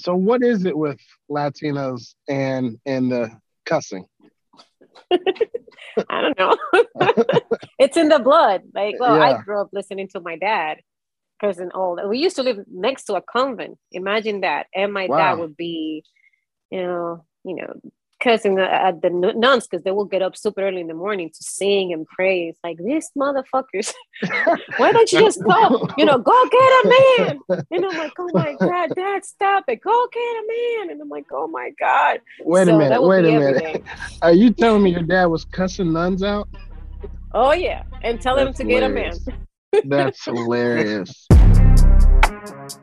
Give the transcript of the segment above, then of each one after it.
so what is it with Latinos and and the cussing? I don't know. it's in the blood. Like, well, yeah. I grew up listening to my dad because in old we used to live next to a convent. Imagine that. And my wow. dad would be, you know, you know, cussing at the nuns because they will get up super early in the morning to sing and pray. It's like these motherfuckers. Why don't you just go? You know, go get a man. And I'm like, oh my god, Dad, stop it! Go get a man. And I'm like, oh my god. Wait so a minute. Wait a minute. Are you telling me your dad was cussing nuns out? Oh yeah, and telling them to hilarious. get a man. That's hilarious.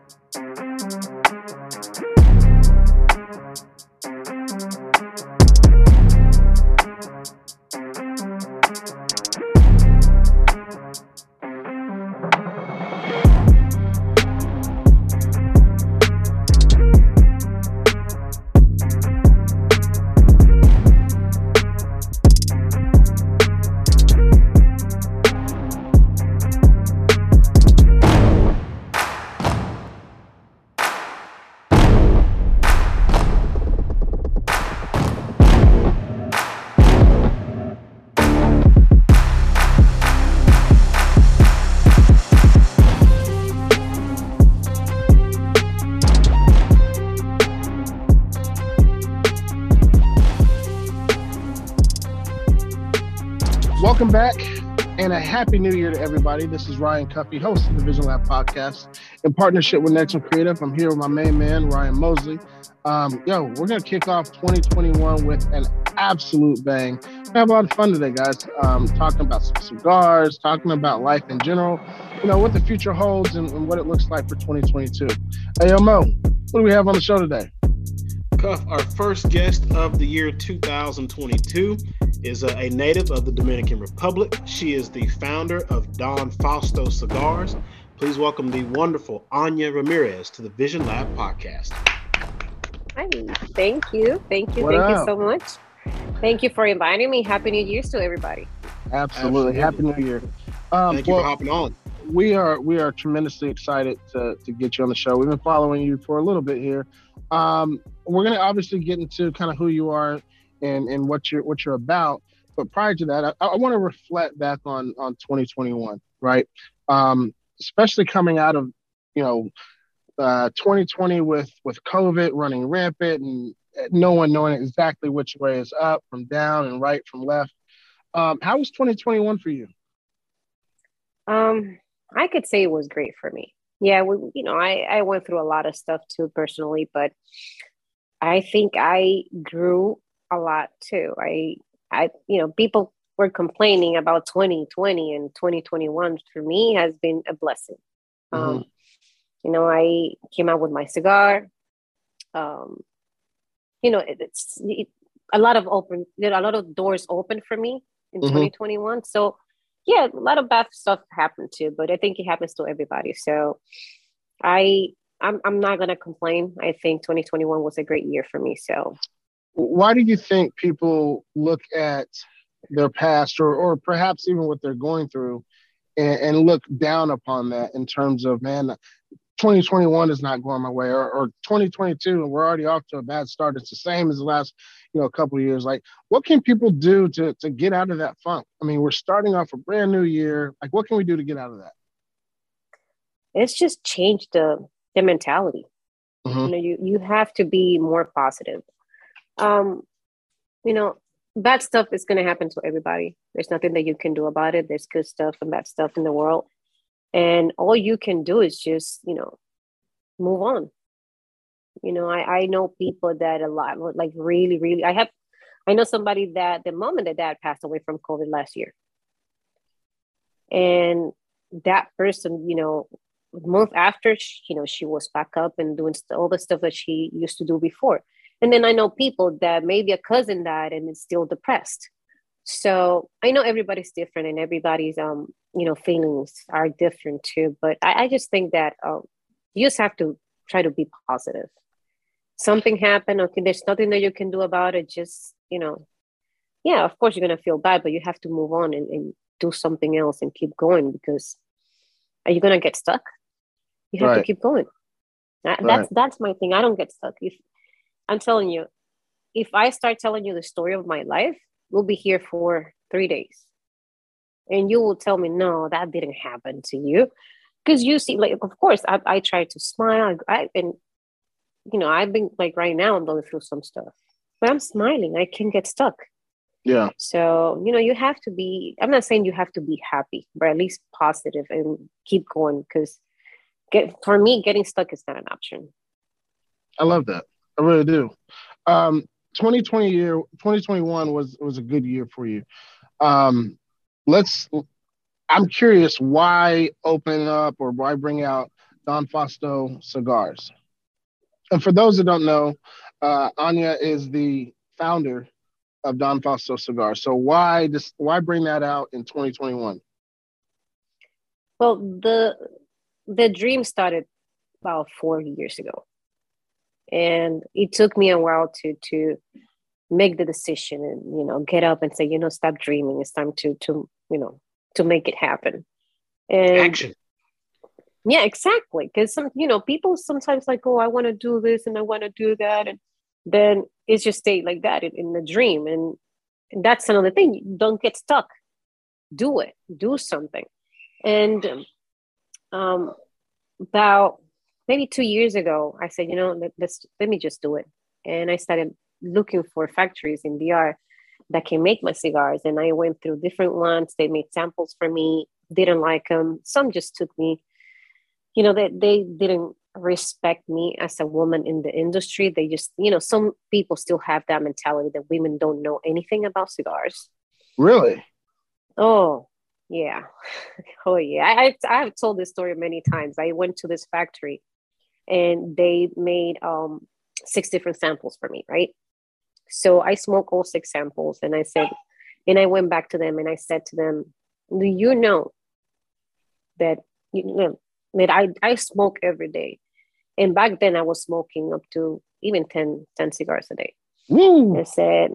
happy new year to everybody. This is Ryan Cuffee, host of the Vision Lab podcast in partnership with Next One Creative. I'm here with my main man, Ryan Mosley. Um, yo, we're going to kick off 2021 with an absolute bang. We have a lot of fun today, guys. Um, talking about some cigars, talking about life in general, you know, what the future holds and, and what it looks like for 2022. Hey, yo, Mo, what do we have on the show today? Cuff, our first guest of the year 2022 is a, a, native of the Dominican Republic. She is the founder of Don Fausto Cigars. Please welcome the wonderful Anya Ramirez to the Vision Lab podcast. Hi, thank you. Thank you. What thank up? you so much. Thank you for inviting me. Happy New Year's to everybody. Absolutely. Absolutely. Happy New Year. Um, thank you well, for hopping on. We are we are tremendously excited to, to get you on the show. We've been following you for a little bit here. Um, we're going to obviously get into kind of who you are and and what you're what you're about. But prior to that, I, I want to reflect back on on 2021, right? Um, especially coming out of you know uh, 2020 with with COVID running rampant and no one knowing exactly which way is up from down and right from left. Um, how was 2021 for you? Um, I could say it was great for me. Yeah, we, you know, I, I went through a lot of stuff too personally, but I think I grew a lot too. I, I, you know, people were complaining about 2020 and 2021 for me has been a blessing. Mm-hmm. Um, you know, I came out with my cigar. Um, you know, it, it's it, a lot of open, there are a lot of doors open for me in mm-hmm. 2021. So, yeah, a lot of bad stuff happened too, but I think it happens to everybody. So, I I'm I'm not gonna complain. I think 2021 was a great year for me. So, why do you think people look at their past, or or perhaps even what they're going through, and, and look down upon that in terms of man, 2021 is not going my way, or, or 2022, and we're already off to a bad start. It's the same as the last, you know, couple of years. Like, what can people do to to get out of that funk? I mean, we're starting off a brand new year. Like, what can we do to get out of that? It's just change the the mentality. Mm-hmm. You know, you you have to be more positive. Um, you know, bad stuff is going to happen to everybody. There's nothing that you can do about it. There's good stuff and bad stuff in the world, and all you can do is just you know move on. You know, I I know people that a lot like really really. I have I know somebody that the moment that dad passed away from COVID last year, and that person, you know, month after, she, you know, she was back up and doing all the stuff that she used to do before. And then I know people that maybe a cousin died and is still depressed. So I know everybody's different and everybody's um you know feelings are different too. But I, I just think that um, you just have to try to be positive. Something happened, okay, there's nothing that you can do about it. Just, you know, yeah, of course you're gonna feel bad, but you have to move on and, and do something else and keep going because are you gonna get stuck? You have right. to keep going. That, right. That's that's my thing. I don't get stuck. If I'm telling you, if I start telling you the story of my life, we'll be here for three days, and you will tell me, no, that didn't happen to you, because you see, like, of course, I, I try to smile. I've been, you know, I've been like right now, I'm going through some stuff, but I'm smiling. I can get stuck. Yeah. So, you know, you have to be, I'm not saying you have to be happy, but at least positive and keep going because get for me, getting stuck is not an option. I love that. I really do. Um, 2020 year 2021 was was a good year for you. Um, let's I'm curious why open up or why bring out Don Fausto cigars. And for those that don't know, uh, Anya is the founder of Don Fausto cigars. So why just why bring that out in 2021? Well, the the dream started about four years ago, and it took me a while to to make the decision and you know get up and say you know stop dreaming. It's time to to you know to make it happen. And action. Yeah, exactly. Because some you know people sometimes like oh I want to do this and I want to do that and then it's just stay like that in, in the dream and, and that's another thing don't get stuck do it do something and um, about maybe two years ago i said you know let, let's let me just do it and i started looking for factories in dr that can make my cigars and i went through different ones they made samples for me didn't like them some just took me you know they, they didn't respect me as a woman in the industry. They just, you know, some people still have that mentality that women don't know anything about cigars. Really? Oh, yeah. Oh, yeah. I, I, have told this story many times. I went to this factory and they made um, six different samples for me, right? So I smoked all six samples and I said, and I went back to them and I said to them, Do you know that you know that I, I smoke every day and back then I was smoking up to even 10, 10 cigars a day. Woo. I said,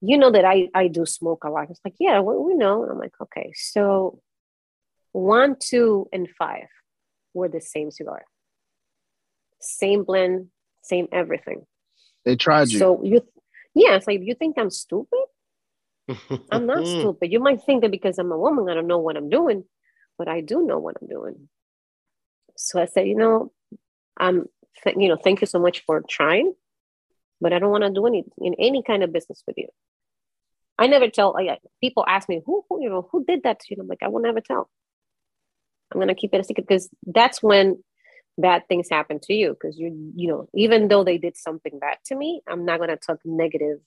you know that I, I do smoke a lot. It's like, yeah, we, we know. I'm like, okay. So one, two, and five were the same cigar. Same blend, same everything. They tried you. So you, yeah, it's like, you think I'm stupid? I'm not stupid. You might think that because I'm a woman, I don't know what I'm doing, but I do know what I'm doing. So I said, you know, um, th- you know, thank you so much for trying, but I don't want to do any in any kind of business with you. I never tell. Like, people ask me who, who, you know, who did that to you. I'm like, I will never tell. I'm gonna keep it a secret because that's when bad things happen to you. Because you, you know, even though they did something bad to me, I'm not gonna talk negative,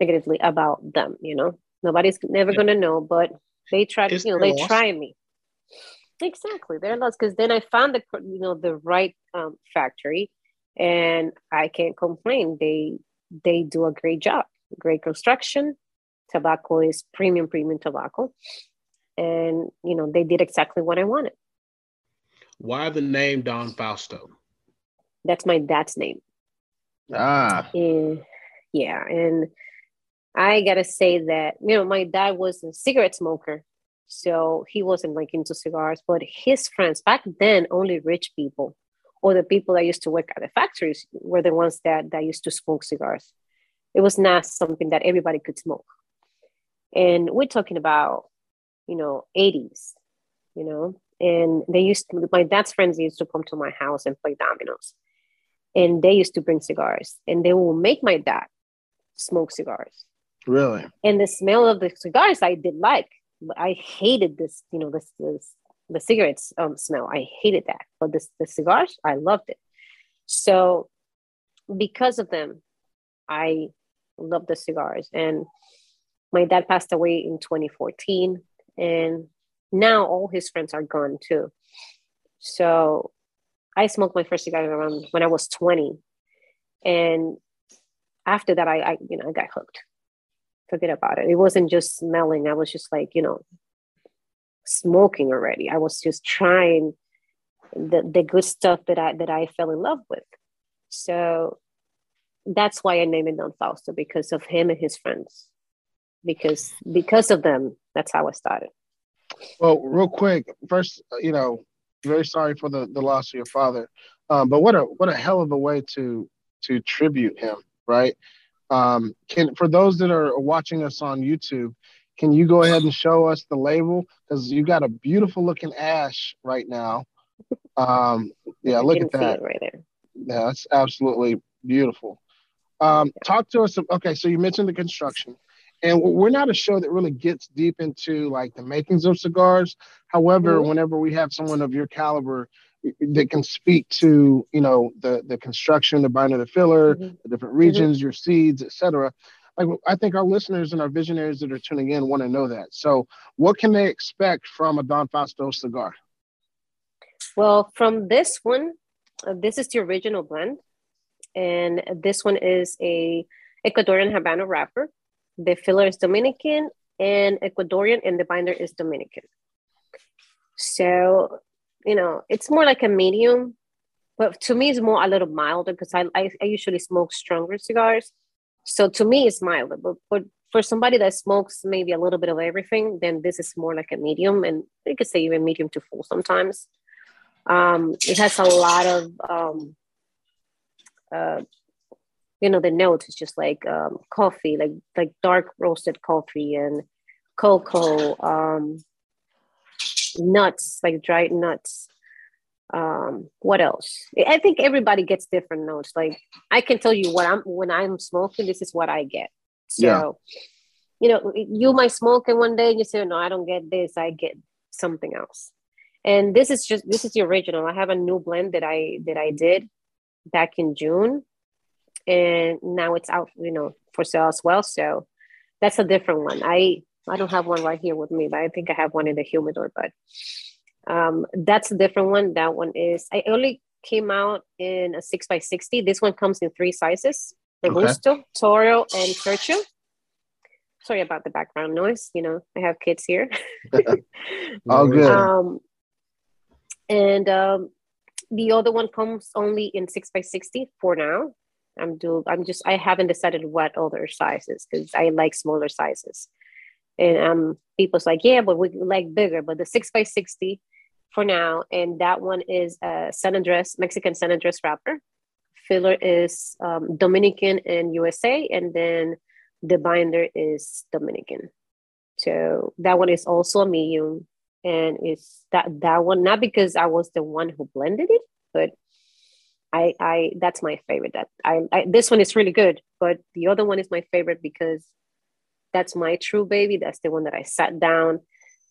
negatively about them. You know, nobody's never gonna know, but they try to, you know, they try me. Exactly, they're lost because then I found the you know the right um, factory, and I can't complain. They they do a great job, great construction. Tobacco is premium, premium tobacco, and you know they did exactly what I wanted. Why the name Don Fausto? That's my dad's name. Ah. And, yeah, and I gotta say that you know my dad was a cigarette smoker so he wasn't like into cigars, but his friends back then, only rich people or the people that used to work at the factories were the ones that, that used to smoke cigars. It was not something that everybody could smoke. And we're talking about, you know, 80s, you know, and they used to, my dad's friends used to come to my house and play dominoes. And they used to bring cigars and they will make my dad smoke cigars. Really? And the smell of the cigars I did like I hated this, you know, this, this the cigarettes um, smell. I hated that. But this the cigars, I loved it. So because of them, I love the cigars. And my dad passed away in 2014. And now all his friends are gone too. So I smoked my first cigar around when I was 20. And after that, I, I you know, I got hooked forget about it. It wasn't just smelling. I was just like, you know, smoking already. I was just trying the, the good stuff that I that I fell in love with. So that's why I named it Don Fausto because of him and his friends. Because because of them, that's how I started. Well, real quick, first, uh, you know, very sorry for the, the loss of your father. Um, but what a what a hell of a way to to tribute him, right? Um, can for those that are watching us on YouTube, can you go ahead and show us the label because you got a beautiful looking ash right now. Um, yeah, look at that right there. Yeah, that's absolutely beautiful. Um, talk to us. Okay, so you mentioned the construction, and we're not a show that really gets deep into like the makings of cigars. However, mm-hmm. whenever we have someone of your caliber that can speak to, you know, the the construction, the binder, the filler, mm-hmm. the different regions, mm-hmm. your seeds, etc. Like I think our listeners and our visionaries that are tuning in want to know that. So, what can they expect from a Don Fausto cigar? Well, from this one, uh, this is the original blend, and this one is a Ecuadorian Habano wrapper. The filler is Dominican and Ecuadorian, and the binder is Dominican. So, you know, it's more like a medium, but to me, it's more a little milder because I, I, I usually smoke stronger cigars. So to me, it's milder. But, but for somebody that smokes maybe a little bit of everything, then this is more like a medium, and you could say even medium to full sometimes. Um, it has a lot of, um, uh, you know, the notes is just like um, coffee, like like dark roasted coffee and cocoa, um, nuts, like dried nuts. Um, what else? I think everybody gets different notes. Like I can tell you what I'm when I'm smoking, this is what I get. So, yeah. you know, you might smoke it one day and you say, no, I don't get this. I get something else and this is just this is the original i have a new blend that i that i did back in june and now it's out you know for sale as well. So that's a different one. I i don't have one right here with me but i think i have one in the humidor but um that's a different one. That one is i only came out in a 6 by 60 this one comes in three sizes robusto okay. toro and churchill. Sorry about the background noise you know i have kids here. All good. Um and um, the other one comes only in six by 60 for now. I'm do I'm just I haven't decided what other sizes because I like smaller sizes. And um people's like, yeah, but we like bigger, but the six by 60 for now. And that one is a San Andres, Mexican San Andres wrapper. Filler is um, Dominican and USA, and then the binder is Dominican. So that one is also a medium and it's that that one not because I was the one who blended it, but I I that's my favorite. That I, I this one is really good, but the other one is my favorite because that's my true baby. That's the one that I sat down,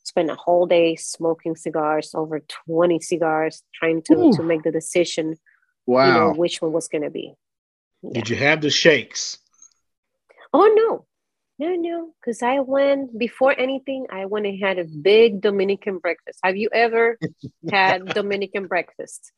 spent a whole day smoking cigars, over twenty cigars, trying to Ooh. to make the decision. Wow, you know, which one was going to be. Yeah. Did you have the shakes? Oh no, no, no, because I went before anything, I went and had a big Dominican breakfast. Have you ever had Dominican breakfast?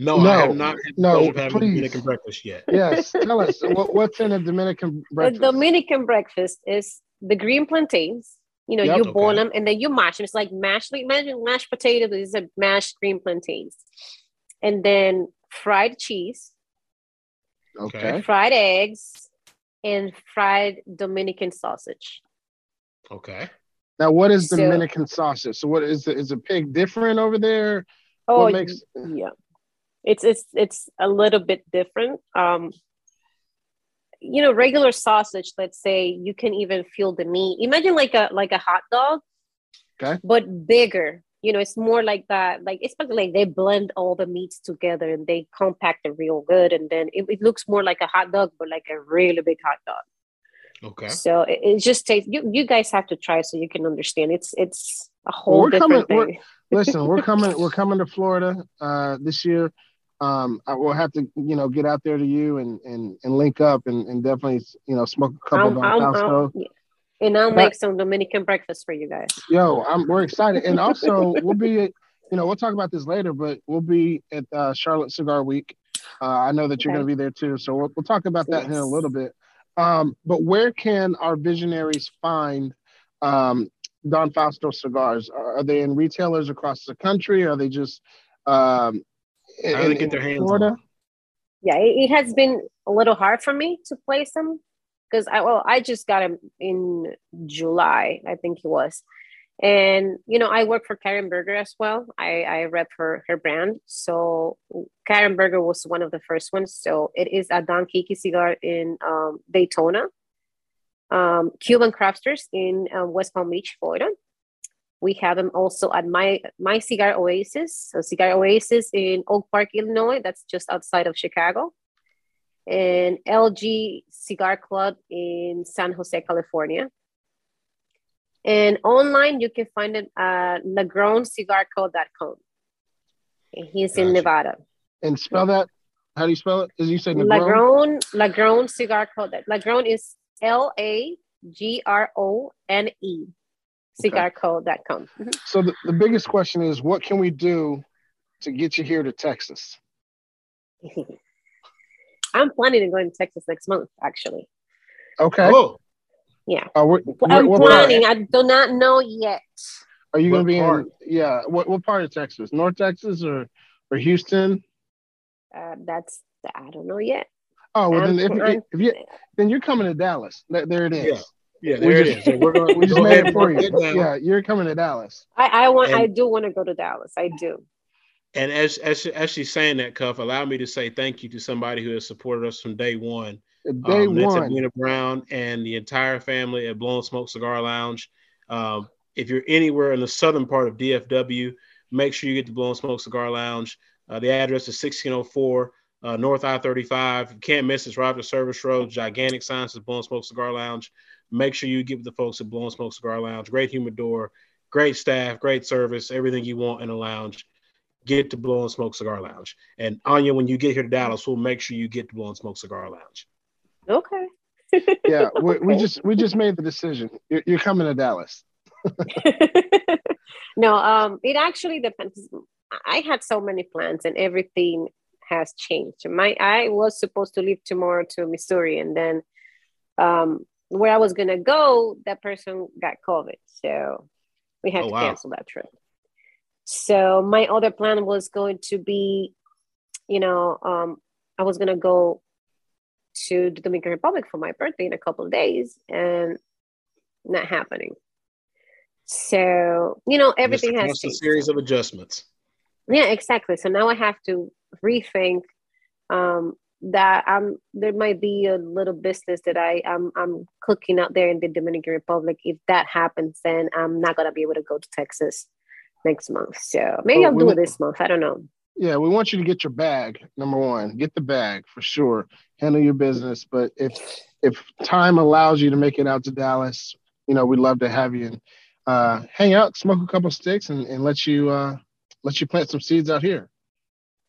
No, no, I have not had the no, please. Dominican breakfast yet. Yes, tell us what, what's in a Dominican breakfast. The Dominican breakfast is the green plantains. You know, yep, you boil them and then you mash them. It's like mashed, like imagine mashed potatoes. These are mashed green plantains, and then fried cheese. Okay. Fried eggs and fried Dominican sausage. Okay. Now, what is Dominican so, sausage? So, what is the, is a pig different over there? Oh, makes... yeah, it's it's it's a little bit different. Um, you know, regular sausage. Let's say you can even feel the meat. Imagine like a like a hot dog, okay, but bigger. You know it's more like that like it's like they blend all the meats together and they compact it real good. And then it, it looks more like a hot dog but like a really big hot dog. Okay. So it, it just tastes you, you guys have to try so you can understand. It's it's a whole well, different coming, thing. Listen we're coming we're coming to florida uh this year um I will have to you know get out there to you and and, and link up and, and definitely you know smoke a couple of yeah. And I'll make some Dominican breakfast for you guys. Yo, I'm we're excited, and also we'll be, you know, we'll talk about this later, but we'll be at uh, Charlotte Cigar Week. Uh, I know that you're okay. going to be there too, so we'll, we'll talk about that yes. in a little bit. Um, but where can our visionaries find um, Don Fausto cigars? Are, are, they in retailers across the country? Are they just um, in, How do they get their hands Florida? On? Yeah, it, it has been a little hard for me to place them because I well I just got him in July I think it was, And you know, I work for Karen Berger as well. I, I rep her her brand. So Karen Berger was one of the first ones. So it is a Don Kiki cigar in um, Daytona, um, Cuban Crafters in uh, West Palm Beach, Florida. We have them also at my my cigar Oasis, so cigar Oasis in Oak Park, Illinois. That's just outside of Chicago, and LG Cigar Club in San Jose, California. And online, you can find it at LagronCigarCo.com. And he's gotcha. in Nevada. And spell that. How do you spell it? As you said, Lagron. Lagron Cigar Co. Lagron is L A G R O N E. Cigarco.com. Mm-hmm. So the, the biggest question is, what can we do to get you here to Texas? I'm planning to go to Texas next month, actually. Okay. Oh. Yeah. Uh, we're, I'm we're, planning. I do not know yet. Are you going to be part? in? Yeah. What what part of Texas? North Texas or or Houston? Uh, that's I don't know yet. Oh well, then if, if, if you then you're coming to Dallas. There it is. Yeah, yeah there just, it is. So we're going. We just made it for you. Yeah, you're coming to Dallas. I, I want. And, I do want to go to Dallas. I do. And as as as she's saying that, Cuff, allow me to say thank you to somebody who has supported us from day one. Day um, one. That's Brown and the entire family at Blowing Smoke Cigar Lounge. Um, if you're anywhere in the southern part of DFW, make sure you get to Blowing Smoke Cigar Lounge. Uh, the address is 1604 uh, North I 35. You can't miss this Roger Service Road. Gigantic signs at Blowing Smoke Cigar Lounge. Make sure you give the folks at Blowing Smoke Cigar Lounge. Great humidor, great staff, great service, everything you want in a lounge. Get to Blowing Smoke Cigar Lounge. And Anya, when you get here to Dallas, we'll make sure you get to Blowing Smoke Cigar Lounge. Okay. yeah, we, we, just we just made the decision. You're, you're coming to Dallas. no, um, it actually depends. I had so many plans, and everything has changed. My I was supposed to leave tomorrow to Missouri, and then um, where I was gonna go, that person got COVID, so we had oh, to wow. cancel that trip. So my other plan was going to be, you know, um, I was gonna go to the Dominican Republic for my birthday in a couple of days and not happening. So, you know, everything has a series of adjustments. Yeah, exactly. So now I have to rethink um, that I'm there might be a little business that I I'm I'm cooking out there in the Dominican Republic. If that happens, then I'm not gonna be able to go to Texas next month. So maybe I'll do it this month. I don't know. Yeah, we want you to get your bag. Number one, get the bag for sure. Handle your business. But if if time allows you to make it out to Dallas, you know, we'd love to have you and uh, hang out, smoke a couple sticks, and, and let you uh, let you plant some seeds out here.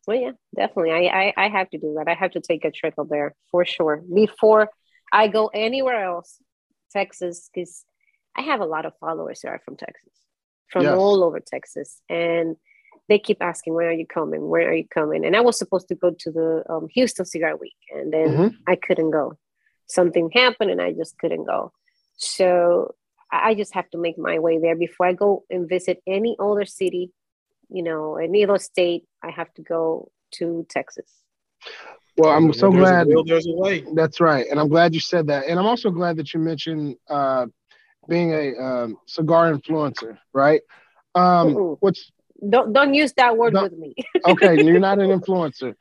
Well, yeah, definitely. I, I I have to do that. I have to take a trip up there for sure before I go anywhere else. Texas, because I have a lot of followers who are from Texas, from yes. all over Texas, and they keep asking, "When are you coming? When are you coming?" And I was supposed to go to the um, Houston Cigar Week, and then mm-hmm. I couldn't go. Something happened, and I just couldn't go. So I just have to make my way there before I go and visit any other city, you know, in other state. I have to go to Texas. Well, I'm so there's glad. A will, there's a way. That's right, and I'm glad you said that. And I'm also glad that you mentioned uh, being a um, cigar influencer, right? Um, what's don't don't use that word with me. okay, you're not an influencer.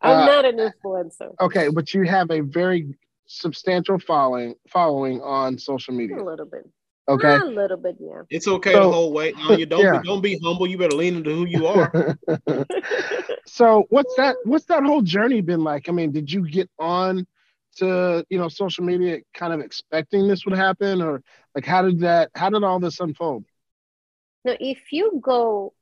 I'm uh, not an influencer. Okay, but you have a very substantial following following on social media. A little bit. Okay. A little bit, yeah. It's okay so, to hold weight. No, you don't yeah. be, don't be humble. You better lean into who you are. so what's that what's that whole journey been like? I mean, did you get on to you know social media kind of expecting this would happen or like how did that how did all this unfold? Now if you go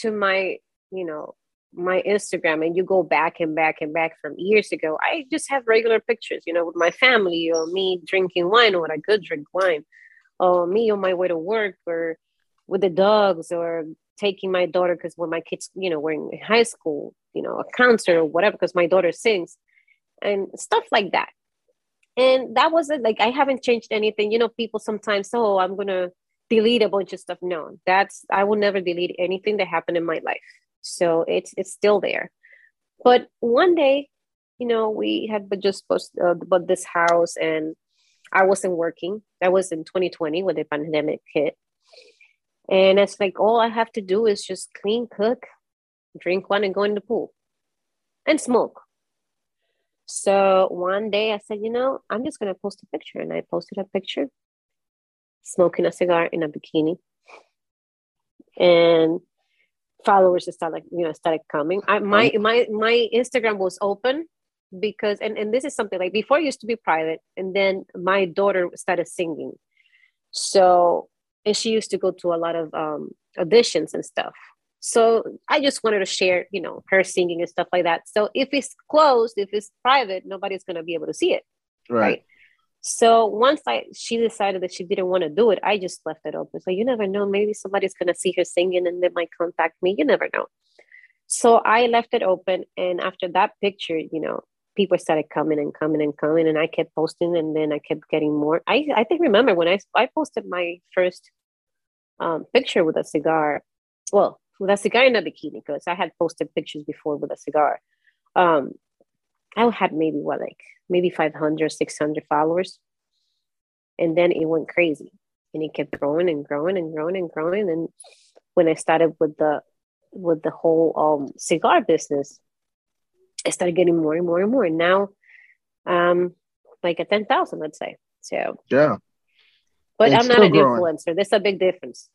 to my, you know, my Instagram and you go back and back and back from years ago, I just have regular pictures, you know, with my family or me drinking wine or I could drink wine, or me on my way to work or with the dogs or taking my daughter because when my kids, you know, were in high school, you know, a concert or whatever, because my daughter sings and stuff like that. And that was it. like I haven't changed anything. You know, people sometimes, oh, I'm gonna delete a bunch of stuff. No, that's I will never delete anything that happened in my life. So it's it's still there. But one day, you know, we had but just post uh, bought this house, and I wasn't working. That was in 2020 when the pandemic hit, And it's like all I have to do is just clean, cook, drink one, and go in the pool and smoke. So one day I said, you know, I'm just gonna post a picture, and I posted a picture smoking a cigar in a bikini, and followers started, you know, started coming. I my my my Instagram was open because and, and this is something like before it used to be private and then my daughter started singing. So and she used to go to a lot of um, auditions and stuff. So i just wanted to share you know her singing and stuff like that. So if it's closed if it's private nobody's going to be able to see it right. right. so once i she decided that she didn't want to do it i just left it open. So you never know maybe somebody's going to see her singing and they might contact me you never know. So i left it open and after that picture you know people started coming and coming and coming and I kept posting and then I kept getting more. I, I think remember when I, I posted my first um, picture with a cigar, well, with a cigar in a bikini, because I had posted pictures before with a cigar. Um, I had maybe what, like maybe 500, 600 followers. And then it went crazy and it kept growing and growing and growing and growing. And when I started with the, with the whole um, cigar business, I started getting more and more and more. And now, um, like at 10,000, let's say. So, yeah. But I'm not an growing. influencer. There's a big difference.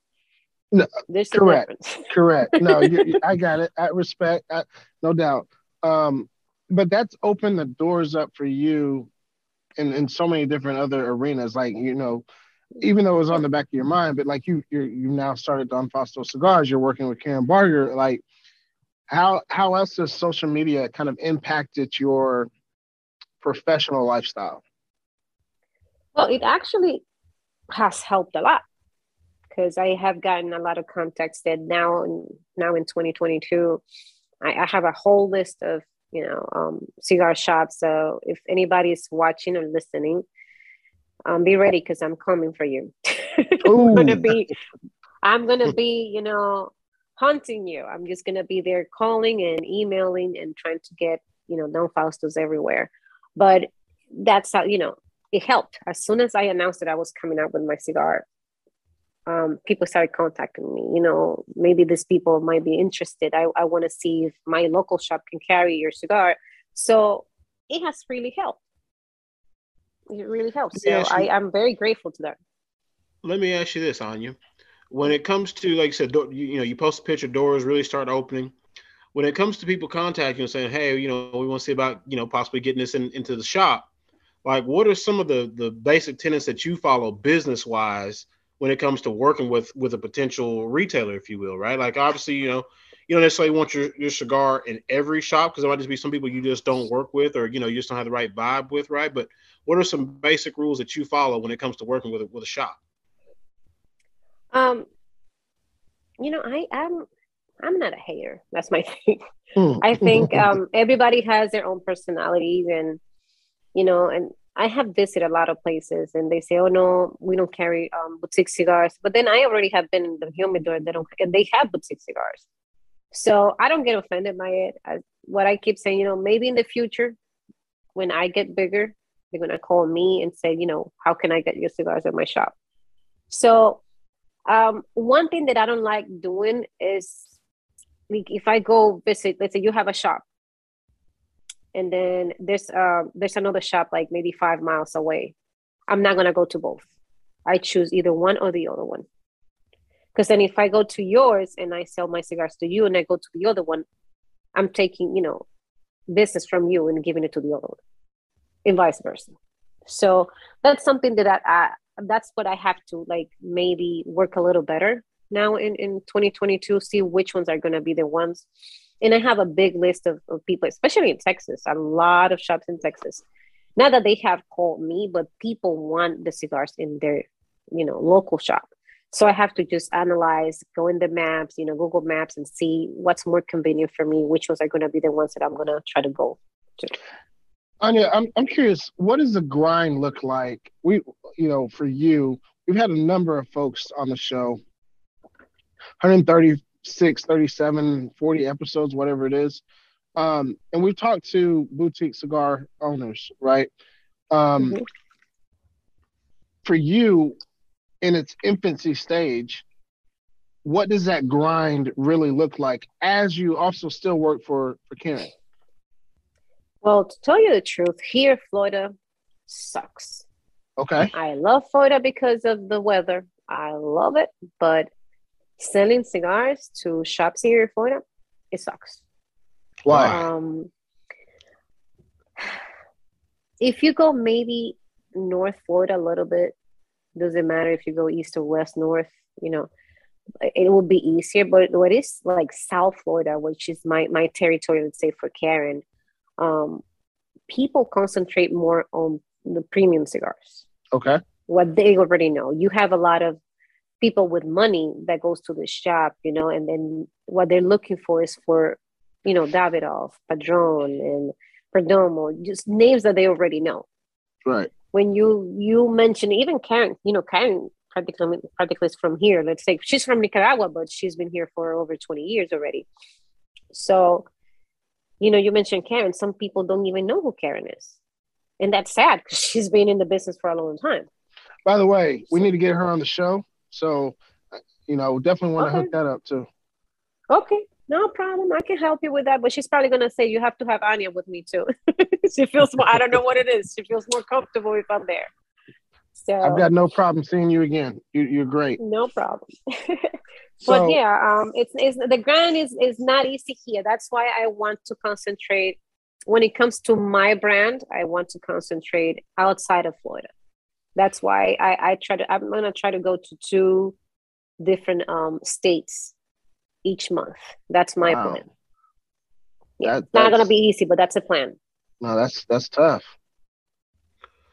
No, There's correct. Difference. correct. No, you, I got it. I respect, I, no doubt. Um, but that's opened the doors up for you in, in so many different other arenas. Like, you know, even though it was on the back of your mind, but like you, you you now started Don Fausto Cigars. You're working with Karen Berger. Like, how how else has social media kind of impacted your professional lifestyle? Well, it actually has helped a lot because I have gotten a lot of contacts that now now in 2022, I, I have a whole list of you know um, cigar shops. So if anybody's watching or listening, um, be ready because I'm coming for you. I'm gonna be I'm gonna be you know hunting you. I'm just gonna be there calling and emailing and trying to get, you know, Don Faustos everywhere. But that's how, you know, it helped. As soon as I announced that I was coming out with my cigar, um, people started contacting me. You know, maybe these people might be interested. I, I want to see if my local shop can carry your cigar. So it has really helped. It really helps. So I, I'm very grateful to that. Let me ask you this, Anya when it comes to like I said, you, you know, you post a picture, doors really start opening. When it comes to people contacting you and saying, "Hey, you know, we want to see about you know possibly getting this in, into the shop," like what are some of the the basic tenets that you follow business wise when it comes to working with with a potential retailer, if you will, right? Like obviously, you know, you don't necessarily want your, your cigar in every shop because there might just be some people you just don't work with or you know you just don't have the right vibe with, right? But what are some basic rules that you follow when it comes to working with with a shop? Um, you know, I am I'm not a hater. That's my thing. Mm. I think um, everybody has their own personalities, and you know, and I have visited a lot of places, and they say, "Oh no, we don't carry um, boutique cigars." But then I already have been in the humidor. They don't, and they have boutique cigars. So I don't get offended by it. I, what I keep saying, you know, maybe in the future, when I get bigger, they're gonna call me and say, you know, how can I get your cigars at my shop? So um, one thing that I don't like doing is like if I go visit, let's say you have a shop, and then there's uh, there's another shop like maybe five miles away. I'm not gonna go to both. I choose either one or the other one. Because then if I go to yours and I sell my cigars to you and I go to the other one, I'm taking, you know, business from you and giving it to the other one, and vice versa. So that's something that I, that's what I have to like maybe work a little better now in, in 2022, see which ones are going to be the ones. And I have a big list of, of people, especially in Texas, a lot of shops in Texas. Not that they have called me, but people want the cigars in their, you know, local shop. So I have to just analyze, go in the maps, you know, Google Maps and see what's more convenient for me, which ones are going to be the ones that I'm going to try to go to. Anya, I'm I'm curious. What does the grind look like? We, you know, for you, we've had a number of folks on the show. 136, 37, 40 episodes, whatever it is. Um, and we've talked to boutique cigar owners, right? Um, mm-hmm. For you, in its infancy stage, what does that grind really look like as you also still work for for Karen? Well, to tell you the truth, here Florida sucks. Okay. I love Florida because of the weather. I love it, but selling cigars to shops here in Florida, it sucks. Why? Um, if you go maybe North Florida a little bit, doesn't matter if you go east or west, north, you know, it will be easier. But what is like South Florida, which is my my territory, let's say for Karen, um, people concentrate more on the premium cigars. Okay. What they already know. You have a lot of people with money that goes to the shop, you know, and then what they're looking for is for, you know, Davidoff, Padron, and Perdomo, just names that they already know. Right. When you you mention even Karen, you know, Karen practically practically is from here. Let's say she's from Nicaragua, but she's been here for over 20 years already. So, you know, you mentioned Karen. Some people don't even know who Karen is. And that's sad because she's been in the business for a long time. By the way, we need to get her on the show. So, uh, you know, definitely want to okay. hook that up too. Okay, no problem. I can help you with that. But she's probably gonna say you have to have Anya with me too. she feels more. I don't know what it is. She feels more comfortable if I'm there. So I've got no problem seeing you again. You, are great. No problem. so, but yeah, um, it's, it's the grind is is not easy here. That's why I want to concentrate. When it comes to my brand, I want to concentrate outside of Florida. That's why I, I try to. I'm gonna try to go to two different um, states each month. That's my wow. plan. Yeah, that, not gonna be easy, but that's a plan. No, that's that's tough.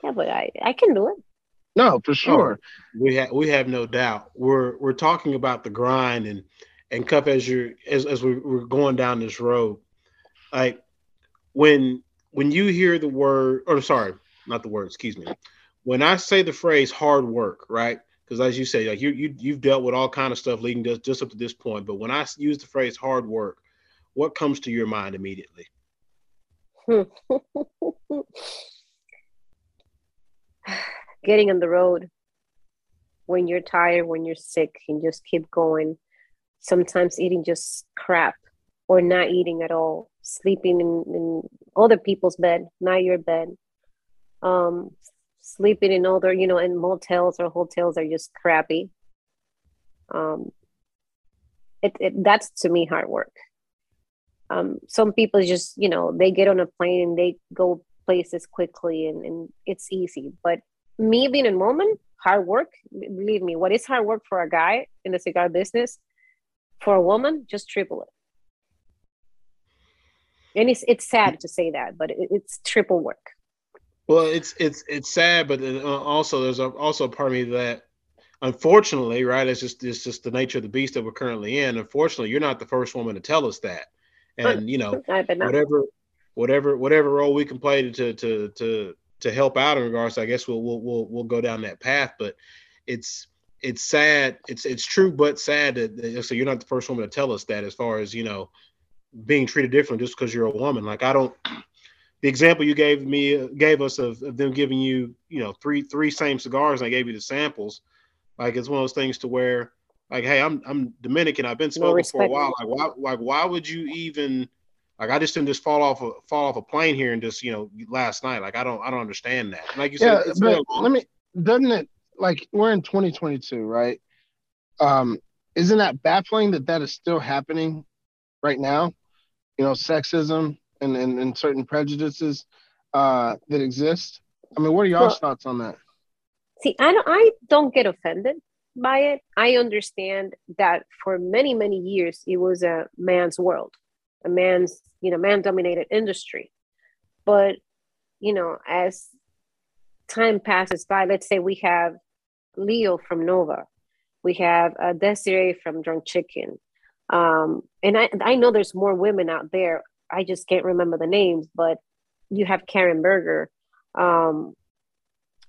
Yeah, but I I can do it. No, for sure. Oh, we have we have no doubt. We're we're talking about the grind and and Cuff as you as as we, we're going down this road. Like when when you hear the word or sorry, not the word, excuse me. When I say the phrase hard work, right? Because as you say, like you you you've dealt with all kind of stuff leading just, just up to this point. But when I use the phrase hard work, what comes to your mind immediately? Getting on the road when you're tired, when you're sick, and just keep going. Sometimes eating just crap or not eating at all, sleeping in, in other people's bed, not your bed. Um, sleeping in other, you know, in motels or hotels are just crappy. Um, it, it that's to me hard work. Um, some people just, you know, they get on a plane and they go places quickly and, and it's easy, but me being a moment, hard work, believe me, what is hard work for a guy in the cigar business, for a woman, just triple it. And it's it's sad to say that, but it, it's triple work. Well, it's it's it's sad, but uh, also there's a, also a part of me that, unfortunately, right, it's just it's just the nature of the beast that we're currently in. Unfortunately, you're not the first woman to tell us that, and you know whatever whatever whatever role we can play to to to to help out in regards. I guess we'll, we'll we'll we'll go down that path, but it's it's sad. It's it's true, but sad that so you're not the first woman to tell us that. As far as you know, being treated differently just because you're a woman. Like I don't. The example you gave me gave us of, of them giving you you know three three same cigars, and I gave you the samples. Like it's one of those things to where like, hey, I'm I'm Dominican. I've been smoking for a while. Like why like why would you even like I just didn't just fall off a fall off a plane here and just you know last night. Like I don't I don't understand that. Like you yeah, said, but let me doesn't it like we're in 2022, right? Um, isn't that baffling that that is still happening right now? You know, sexism and and, and certain prejudices uh, that exist. I mean, what are y'all's well, thoughts on that? See, I don't I don't get offended by it. I understand that for many many years it was a man's world a man's you know man dominated industry. But you know as time passes by let's say we have leo from nova we have uh, desiree from drunk chicken um, and I, I know there's more women out there. I just can't remember the names but you have karen berger um,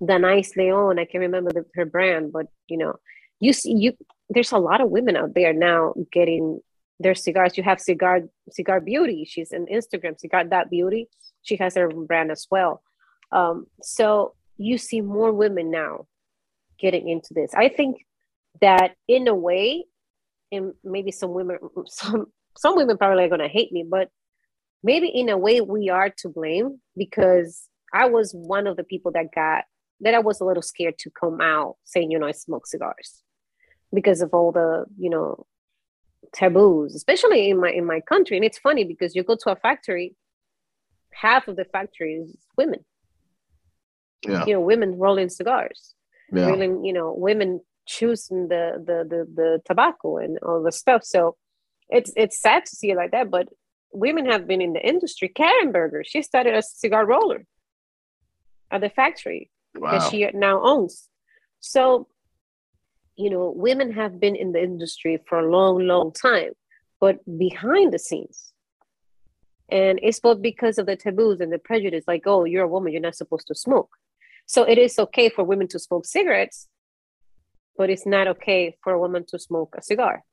Danais Leon, I can't remember the, her brand, but you know, you see, you there's a lot of women out there now getting there's cigars. You have cigar cigar beauty. She's an Instagram cigar that beauty. She has her own brand as well. Um, so you see more women now getting into this. I think that in a way, and maybe some women, some some women probably are gonna hate me, but maybe in a way we are to blame because I was one of the people that got that I was a little scared to come out saying, you know, I smoke cigars because of all the, you know, taboos, especially in my in my country. And it's funny because you go to a factory, half of the factory is women. Yeah. You know, women rolling cigars. Yeah. Rolling, you know, women choosing the, the the the tobacco and all the stuff. So it's it's sad to see it like that, but women have been in the industry. Karen Berger, she started as a cigar roller at the factory Wow. that she now owns. So, you know, women have been in the industry for a long, long time, but behind the scenes. And it's both because of the taboos and the prejudice, like, oh, you're a woman, you're not supposed to smoke. So it is okay for women to smoke cigarettes, but it's not okay for a woman to smoke a cigar.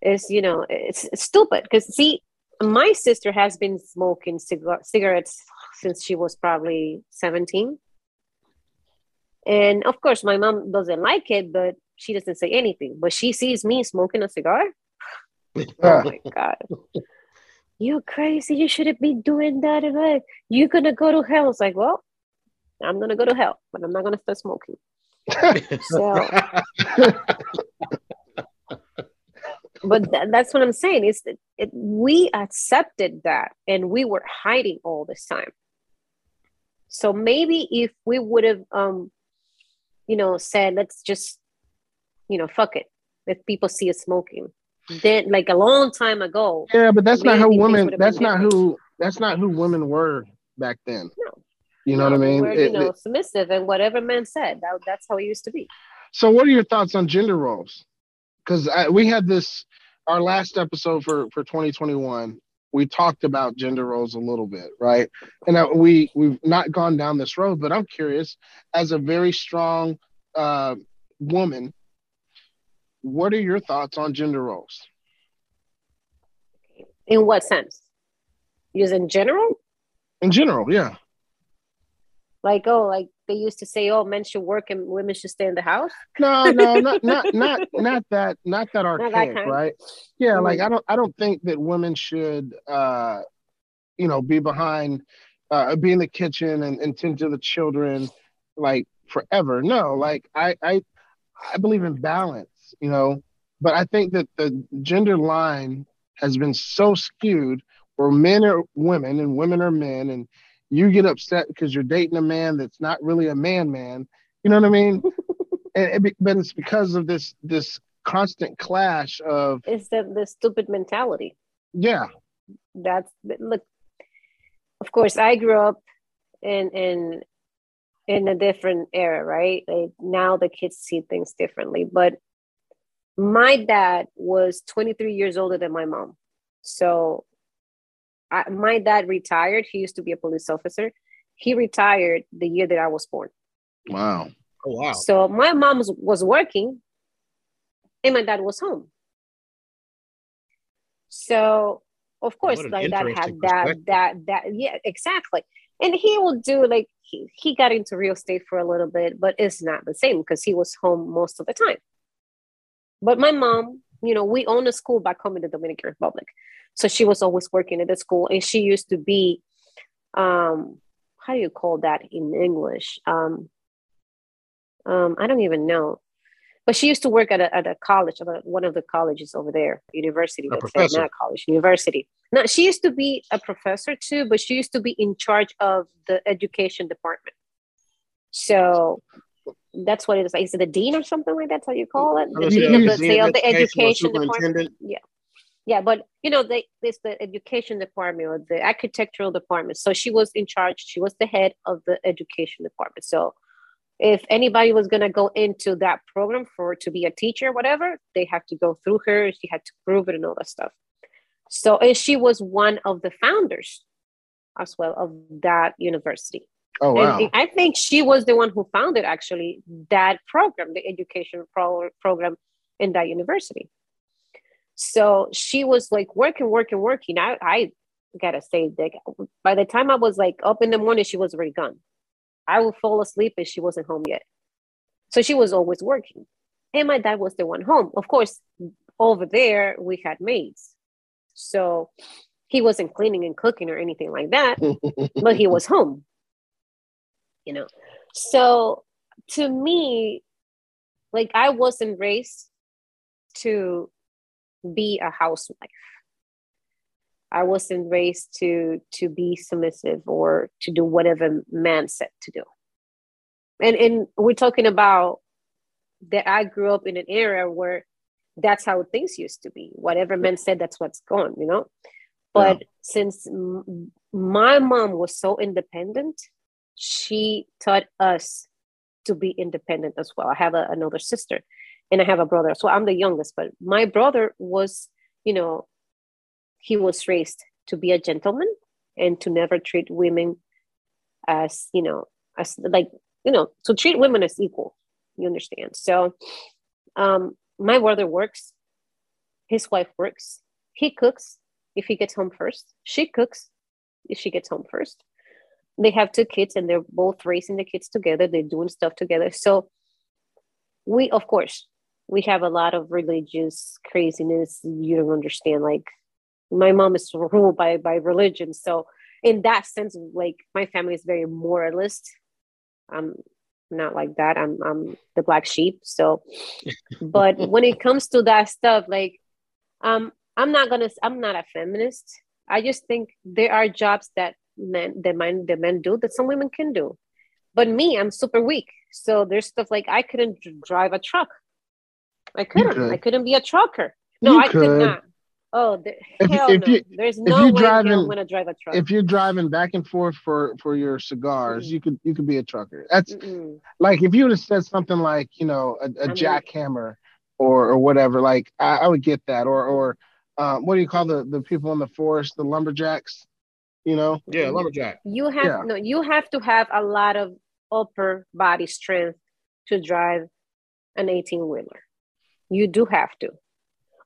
It's, you know, it's, stupid because, see, my sister has been smoking cigar- cigarettes since she was probably 17. And of course, my mom doesn't like it, but she doesn't say anything. But she sees me smoking a cigar. Oh my God. You're crazy. You shouldn't be doing that. You're going to go to hell. It's like, well, I'm going to go to hell, but I'm not going to start smoking. So, but tha- that's what I'm saying is that it, we accepted that and we were hiding all this time. So maybe if we would have, um, you know, said, let's just, you know, fuck it. If people see us smoking, then like a long time ago, Yeah, but that's not how women. That's not different. who. That's not who women were back then. No. You know what I mean? We're, It- you know, it- submissive and whatever men said, that, that's how it used to be. so, what are your thoughts on gender roles? Because we had this our last episode for for 2021. We talked about gender roles a little bit, right? And uh, we we've not gone down this road, but I'm curious, as a very strong uh, woman, what are your thoughts on gender roles? In what sense? Just in general? In general, yeah. Like, oh, like they used to say, oh, men should work and women should stay in the house. No, no, not not not not that not that that archaic, kind. right? Yeah, like Mhm. I don't I don't think that women should uh you know be behind uh be in the kitchen and, and tend to the children like forever. No, like I I I believe in balance, you know, but I think that the gender line has been so skewed where men are women and women are men and you get upset because you're dating a man that's not really a man man. You know what I mean? and it, be- but it's because of this this constant clash of is that the stupid mentality. yeah That's look. Of course, I grew up in in in a different era, right? Like now the kids see things differently. But my dad was 23 years older than my mom, so I, my dad retired. He used to be a police officer. He retired the year that I was born. wow Oh wow. So my mom was, was working and my dad was home. So of course, What an like that had that that that yeah, exactly. And he will do like he, he got into real estate for a little bit, but it's not the same because he was home most of the time. But my mom, you know, we own a school back home in the Dominican Republic. So she was always working at the school and she used to be um how do you call that in English? Um um, I don't even know. But she used to work at a, at a college, at a- one of the colleges over there, university. A professor. not college, university. No, she used to be a professor too, but she used to be in charge of the education department. So that's what it is. Is it a dean or something like that? That's how you call it? I The dean of the, say say, of the education department. Yeah. Yeah, but you know, they it's the education department or the architectural department. So she was in charge, she was the head of the education department. So if anybody was gonna go into that program for to be a teacher, whatever, they have to go through her. She had to prove it and all that stuff. So and she was one of the founders as well of that university. oh wow And I think she was the one who founded actually that program, the education pro- program in that university. So she was like working, working, working. I, I gotta say that by the time I was like up in the morning, she was already gone. I would fall asleep and she wasn't home yet. So she was always working. and my dad was the one home. Of course, over there we had maids, so he wasn't cleaning and cooking or anything like that, but he was home. You know, so to me, like I wasn't raised to be a housewife. I wasn't raised to to be submissive or to do whatever man said to do. And and we're talking about that I grew up in an era where that's how things used to be. Whatever men said, that's what's gone, you know. But yeah. since m- my mom was so independent, she taught us to be independent as well. I have a, another sister and I have a brother. So I'm the youngest, but my brother was, you know, he was raised to be a gentleman and to never treat women as, you know, as like, you know, to treat women as equal. You understand? So um, my brother works, his wife works, he cooks if he gets home first, she cooks if she gets home first. They have two kids and they're both raising the kids together, they're doing stuff together. So we, of course, we have a lot of religious craziness you don't understand like my mom is ruled by by religion. So in that sense like my family is very moralist. I'm not like that. I'm i'm the black sheep so but when it comes to that stuff like um i'm not gonna i'm not a feminist. I just think there are jobs that men the men the men do that some women can do. But me i'm super weak. So there's stuff like i couldn't drive a truck I couldn't. Could. I couldn't be a trucker. No, you I could. could not. Oh, the, if, hell if no. You, There's no way driving, I'm gonna drive a truck. If you're driving back and forth for for your cigars, mm-hmm. you could you could be a trucker. That's Mm-mm. like if you would have said something like you know a, a jackhammer or or whatever. Like I, I would get that. Or or um, what do you call the the people in the forest, the lumberjacks? You know? Yeah, lumberjack. You have yeah. no. You have to have a lot of upper body strength to drive an 18 wheeler. You do have to.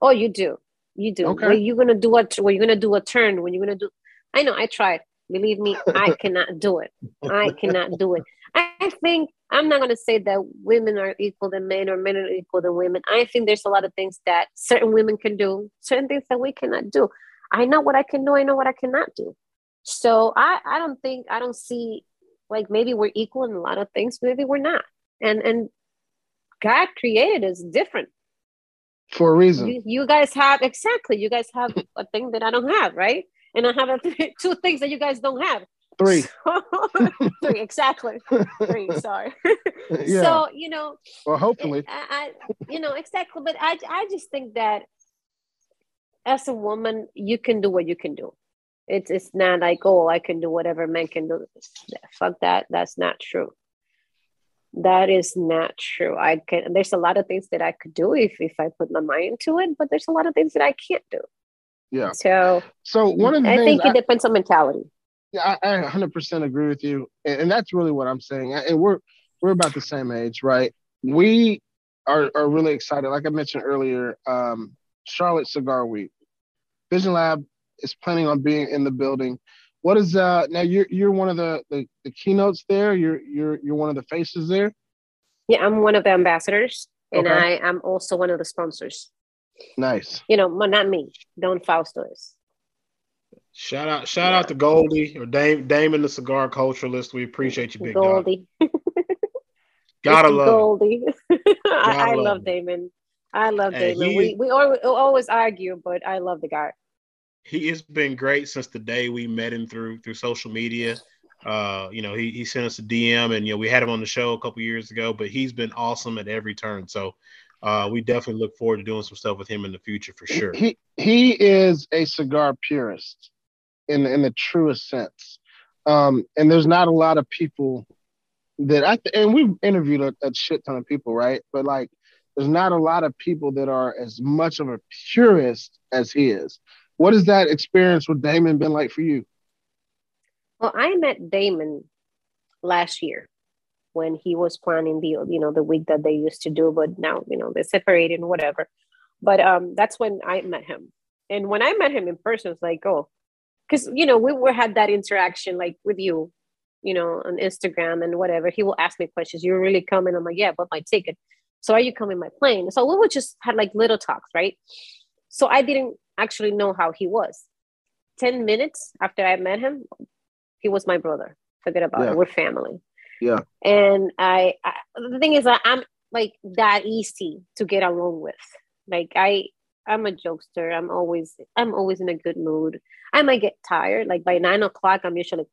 Oh, you do. You do. Okay. When you're gonna do a when you're gonna do a turn, when you're gonna do I know I tried. Believe me, I cannot do it. I cannot do it. I think I'm not gonna say that women are equal than men or men are equal than women. I think there's a lot of things that certain women can do, certain things that we cannot do. I know what I can do, I know what I cannot do. So I, I don't think I don't see like maybe we're equal in a lot of things, maybe we're not. And and God created us different for a reason. You, you, guys have exactly. You guys have a thing that I don't have, right? And I have a th- two things that you guys don't have. Three. three exactly. Three. Sorry. yeah. So you know. Well, hopefully. I, I, you know, exactly. But I, I just think that as a woman, you can do what you can do. It's, it's not like oh, I can do whatever men can do. Fuck that. That's not true that is not true. I can there's a lot of things that i could do if if i put my mind to it but there's a lot of things that i can't do. Yeah. So so one of the i think it I, depends on mentality. Yeah I, I 100% agree with you and, and that's really what i'm saying and we're we're about the same age right? We are, are really excited. Like i mentioned earlier um charlotte cigar week. Vision lab is planning on being in the building what is uh now you're you're one of the, the the keynotes there. You're you're you're one of the faces there. Yeah, I'm one of the ambassadors, and okay. I am also one of the sponsors. Nice. You know, not me. Don Fausto is. Shout out, shout yeah. out to Goldie or Dame, Damon, the cigar culturalist. We appreciate you, big Goldie. Gotta love Goldie. I, I love Damon. I love hey, Damon. He, we we always, always argue, but I love the guy he has been great since the day we met him through through social media. Uh, you know, he, he sent us a DM and you know we had him on the show a couple years ago, but he's been awesome at every turn. So uh, we definitely look forward to doing some stuff with him in the future for sure. He he is a cigar purist in in the truest sense. Um, and there's not a lot of people that I and we've interviewed a, a shit ton of people, right? But like there's not a lot of people that are as much of a purist as he is. What has that experience with Damon been like for you? Well, I met Damon last year when he was planning the you know the week that they used to do, but now you know they're separated and whatever. But um, that's when I met him, and when I met him in person, it's like oh, because you know we were had that interaction like with you, you know, on Instagram and whatever. He will ask me questions. You're really coming? I'm like, yeah, but my ticket. So are you coming my plane? So we would just had like little talks, right? So I didn't actually know how he was. 10 minutes after I met him, he was my brother. Forget about yeah. it. We're family. Yeah. And I, I the thing is that I'm like that easy to get along with. Like I I'm a jokester. I'm always I'm always in a good mood. I might get tired. Like by nine o'clock, I'm usually,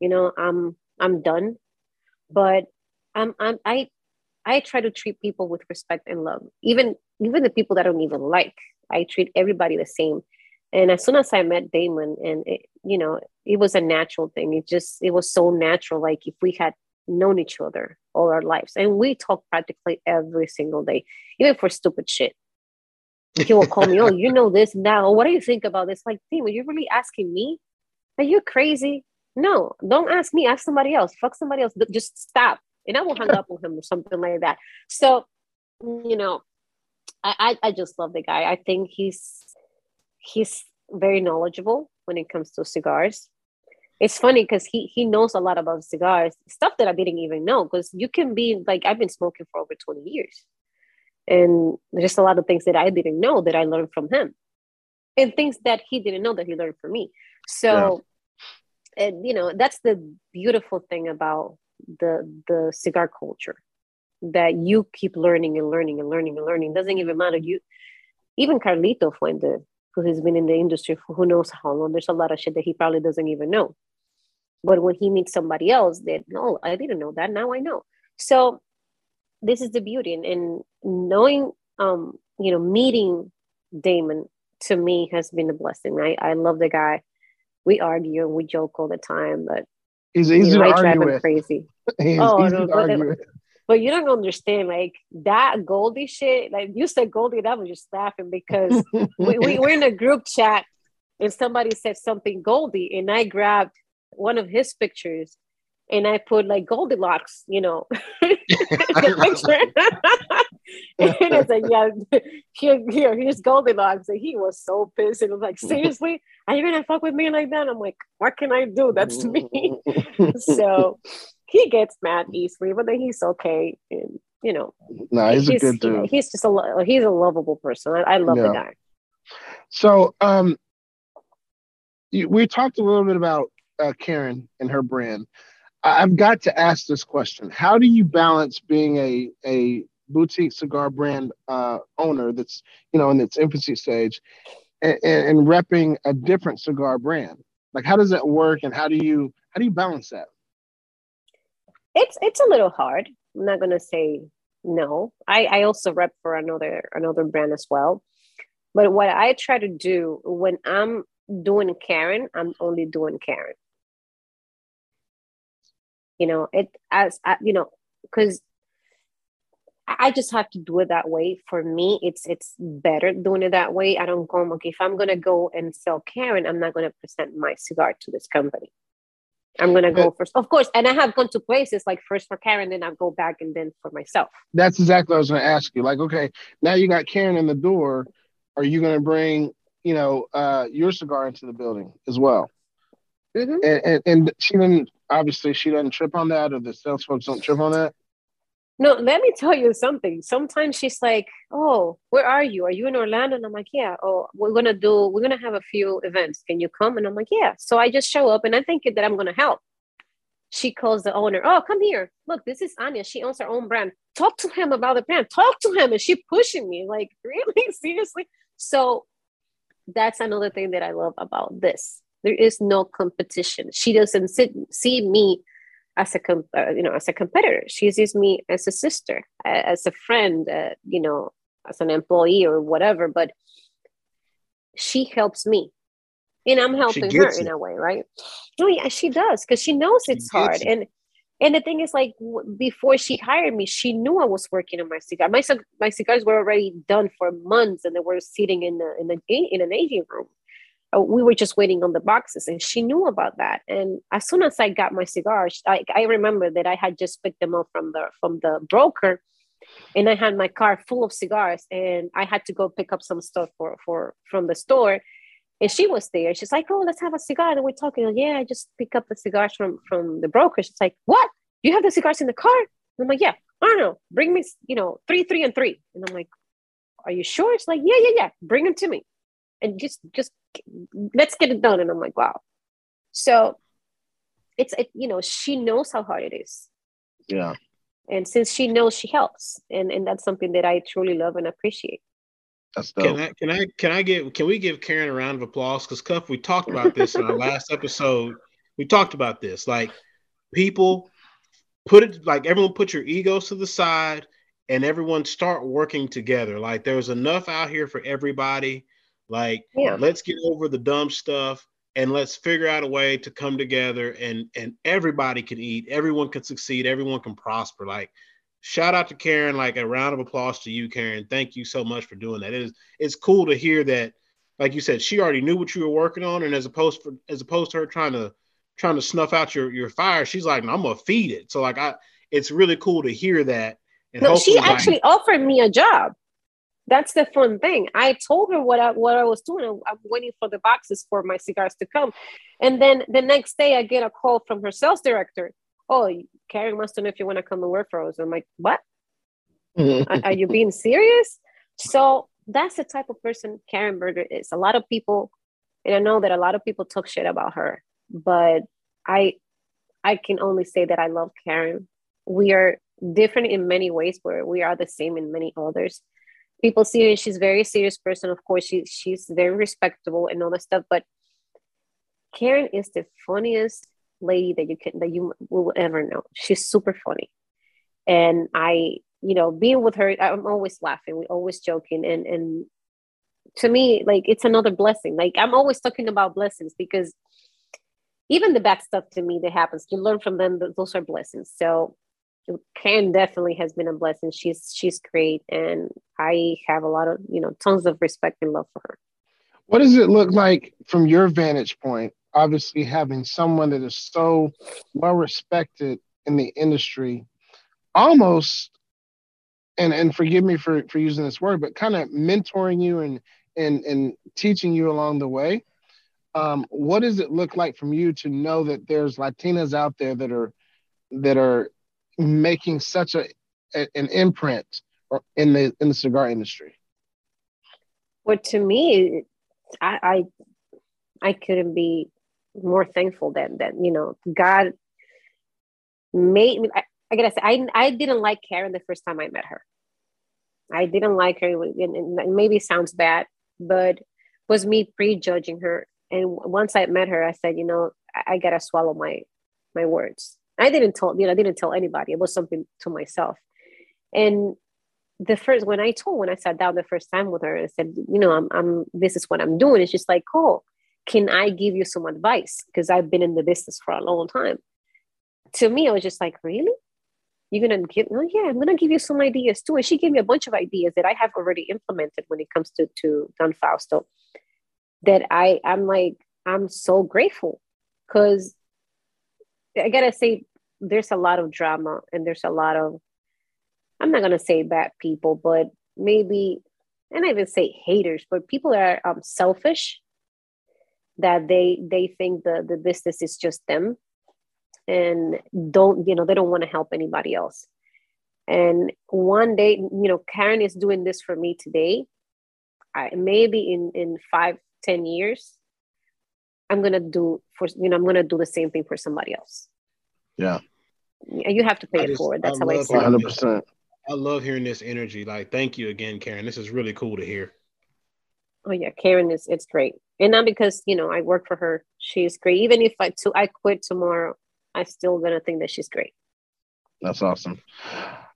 you know, I'm I'm done. But I'm I'm I I try to treat people with respect and love. Even even the people that I don't even like. I treat everybody the same. And as soon as I met Damon, and it, you know, it was a natural thing. It just it was so natural. Like if we had known each other all our lives, and we talk practically every single day, even for stupid shit. He will call me, oh, you know this now. Oh, what do you think about this? Like, Damon, you're really asking me? Are you crazy? No, don't ask me. Ask somebody else. Fuck somebody else. Just stop. And I will hang up on him or something like that. So, you know, I, I just love the guy. I think he's he's very knowledgeable when it comes to cigars. It's funny because he he knows a lot about cigars, stuff that I didn't even know. Because you can be like I've been smoking for over 20 years. And there's just a lot of things that I didn't know that I learned from him. And things that he didn't know that he learned from me. So yeah. and you know, that's the beautiful thing about the the cigar culture that you keep learning and learning and learning and learning. Doesn't even matter. You even Carlito Fuente, who has been in the industry for who knows how long, there's a lot of shit that he probably doesn't even know. But when he meets somebody else, that no, I didn't know that. Now I know. So this is the beauty and, and knowing um, you know, meeting Damon to me has been a blessing. I, I love the guy. We argue and we joke all the time, but he's easy to drive him with. crazy. He's oh, no, but, but you don't understand like that Goldie shit. Like you said Goldie, that was just laughing because we, we were in a group chat and somebody said something Goldie, and I grabbed one of his pictures and I put like Goldilocks, you know, the picture. and I said, yeah, here, here, here's Goldilocks. And he was so pissed. And was like, seriously? Are you gonna fuck with me like that? I'm like, what can I do? That's me. so he gets mad easily, but then he's okay. And you know, no, he's, he's a good dude. He's just a he's a lovable person. I, I love yeah. the guy. So, um, we talked a little bit about uh, Karen and her brand. I've got to ask this question: How do you balance being a a boutique cigar brand uh, owner that's you know in its infancy stage, and, and, and repping a different cigar brand? Like, how does that work, and how do you how do you balance that? It's it's a little hard. I'm not gonna say no. I I also rep for another another brand as well. But what I try to do when I'm doing Karen, I'm only doing Karen you know it as you know because I just have to do it that way. For me, it's it's better doing it that way. I don't come okay, if I'm gonna go and sell Karen, I'm not gonna present my cigar to this company. I'm gonna go first, of course. And I have gone to places like first for Karen, then I go back and then for myself. That's exactly what I was gonna ask you. Like, okay, now you got Karen in the door. Are you gonna bring, you know, uh, your cigar into the building as well? Mm-hmm. And, and, and she didn't obviously she doesn't trip on that, or the sales folks don't trip on that. No, let me tell you something. Sometimes she's like, "Oh, where are you? Are you in Orlando?" And I'm like, "Yeah." Oh, we're gonna do. We're gonna have a few events. Can you come? And I'm like, "Yeah." So I just show up, and I think that I'm gonna help. She calls the owner. Oh, come here. Look, this is Anya. She owns her own brand. Talk to him about the brand. Talk to him. And she pushing me like, really, seriously. So that's another thing that I love about this there is no competition. She doesn't sit, see me as a uh, you know as a competitor. She sees me as a sister, as a friend, uh, you know, as an employee or whatever. But she helps me, and I'm helping her it. in a way, right? Oh yeah, she does because she knows she it's hard. It. And and the thing is, like w- before she hired me, she knew I was working on my cigar. My my cigars were already done for months, and they were sitting in the in the in an aging room. Uh, we were just waiting on the boxes and she knew about that. And as soon as i got my cigars I, I remember that i had just picked them up from the from the broker and i had my car full of cigars and i had to go pick up some stuff for for from the store. And she was there. She's like oh let's have a cigar. And we're talking yeah i just pick up the cigars from from the broker. She's like what? You have the cigars in the car? And i'm like yeah. I don't know, bring me, you know, three, three, and three. And I'm like, are you sure? It's like, yeah, yeah, yeah, bring them to me. And just, just let's get it done. And I'm like, wow. So it's, it, you know, she knows how hard it is. Yeah. And since she knows, she helps. And, and that's something that I truly love and appreciate. That's dope. Can I can I can I give can we give Karen a round of applause? Because Cuff, we talked about this in our last episode. We talked about this. Like people put it like everyone put your egos to the side and everyone start working together. Like there's enough out here for everybody. Like yeah. let's get over the dumb stuff and let's figure out a way to come together and and everybody can eat, everyone can succeed, everyone can prosper. Like shout out to Karen, like a round of applause to you, Karen. Thank you so much for doing that. It is it's cool to hear that, like you said, she already knew what you were working on, and as opposed for as opposed to her trying to trying to snuff out your your fire, she's like, I'm gonna feed it. So like I, it's really cool to hear that. And no, she actually offered me a job. That's the fun thing. I told her what I what I was doing. I'm waiting for the boxes for my cigars to come, and then the next day I get a call from her sales director oh, Karen wants to know if you want to come and work for us. I'm like, what? are, are you being serious? So that's the type of person Karen Berger is. A lot of people, and I know that a lot of people talk shit about her, but I, I can only say that I love Karen. We are different in many ways, where we are the same in many others. People see her; she's a very serious person. Of course, she she's very respectable and all that stuff. But Karen is the funniest lady that you can that you will ever know. She's super funny, and I, you know, being with her, I'm always laughing. We're always joking, and and to me, like it's another blessing. Like I'm always talking about blessings because even the bad stuff to me that happens, you learn from them. Those are blessings. So Karen definitely has been a blessing. She's she's great, and I have a lot of you know tons of respect and love for her. What does it look like from your vantage point obviously having someone that is so well respected in the industry, almost, and and forgive me for for using this word, but kind of mentoring you and and and teaching you along the way. Um, what does it look like from you to know that there's Latinas out there that are that are making such a, a an imprint in the in the cigar industry? Well, to me, I, I I couldn't be more thankful that that you know God made me. I, I gotta say, I I didn't like Karen the first time I met her. I didn't like her, and, maybe sounds bad, but was me prejudging her. And once I met her, I said, you know, I, I gotta swallow my my words. I didn't tell you know I didn't tell anybody. It was something to myself. And the first when I told when I sat down the first time with her and said, you know, I'm I'm this is what I'm doing. It's just like, oh, can I give you some advice? Because I've been in the business for a long time. To me, I was just like, really? You're gonna give? Oh yeah, I'm gonna give you some ideas too. And she gave me a bunch of ideas that I have already implemented when it comes to to Don Fausto. That I I'm like I'm so grateful because I gotta say there's a lot of drama and there's a lot of I'm not gonna say bad people, but maybe and I even say haters, but people are um, selfish that they they think the the business is just them and don't you know they don't want to help anybody else. And one day you know karen is doing this for me today. I, maybe in in five ten years i'm gonna do for you know i'm gonna do the same thing for somebody else. Yeah. You have to pay I it just, forward. That's I how i see 100% i love hearing this energy. Like thank you again karen. This is really cool to hear. Oh yeah karen is it's great. And not because you know i work for her. She's great. Even if i to i quit tomorrow I'm still gonna think that she's great. That's awesome.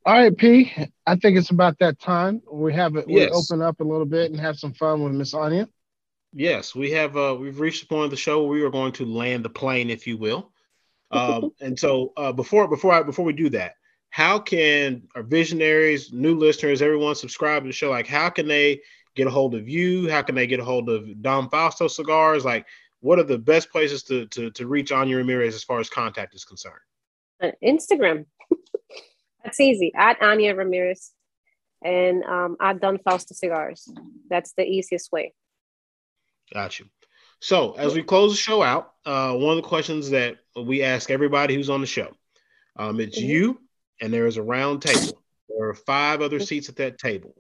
All right p i think it's about that time. We have it yes. we open up a little bit and have some fun with miss anya yes we have uh we've reached the point of the show where we are going to land the plane if you will um and so uh before before i before we do that how can our visionaries new listeners everyone subscribe to the show like how can they get a hold of you? How can they get a hold of Don Fausto Cigars? Like, what are the best places to to, to reach Anya Ramirez as far as contact is concerned? Uh, Instagram. That's easy. At Anya Ramirez and um, at Don Fausto Cigars. That's the easiest way. Got you. So, as we close the show out, uh, one of the questions that we ask everybody who's on the show, um, it's mm-hmm. you and there is a round table. There are five other seats at that table.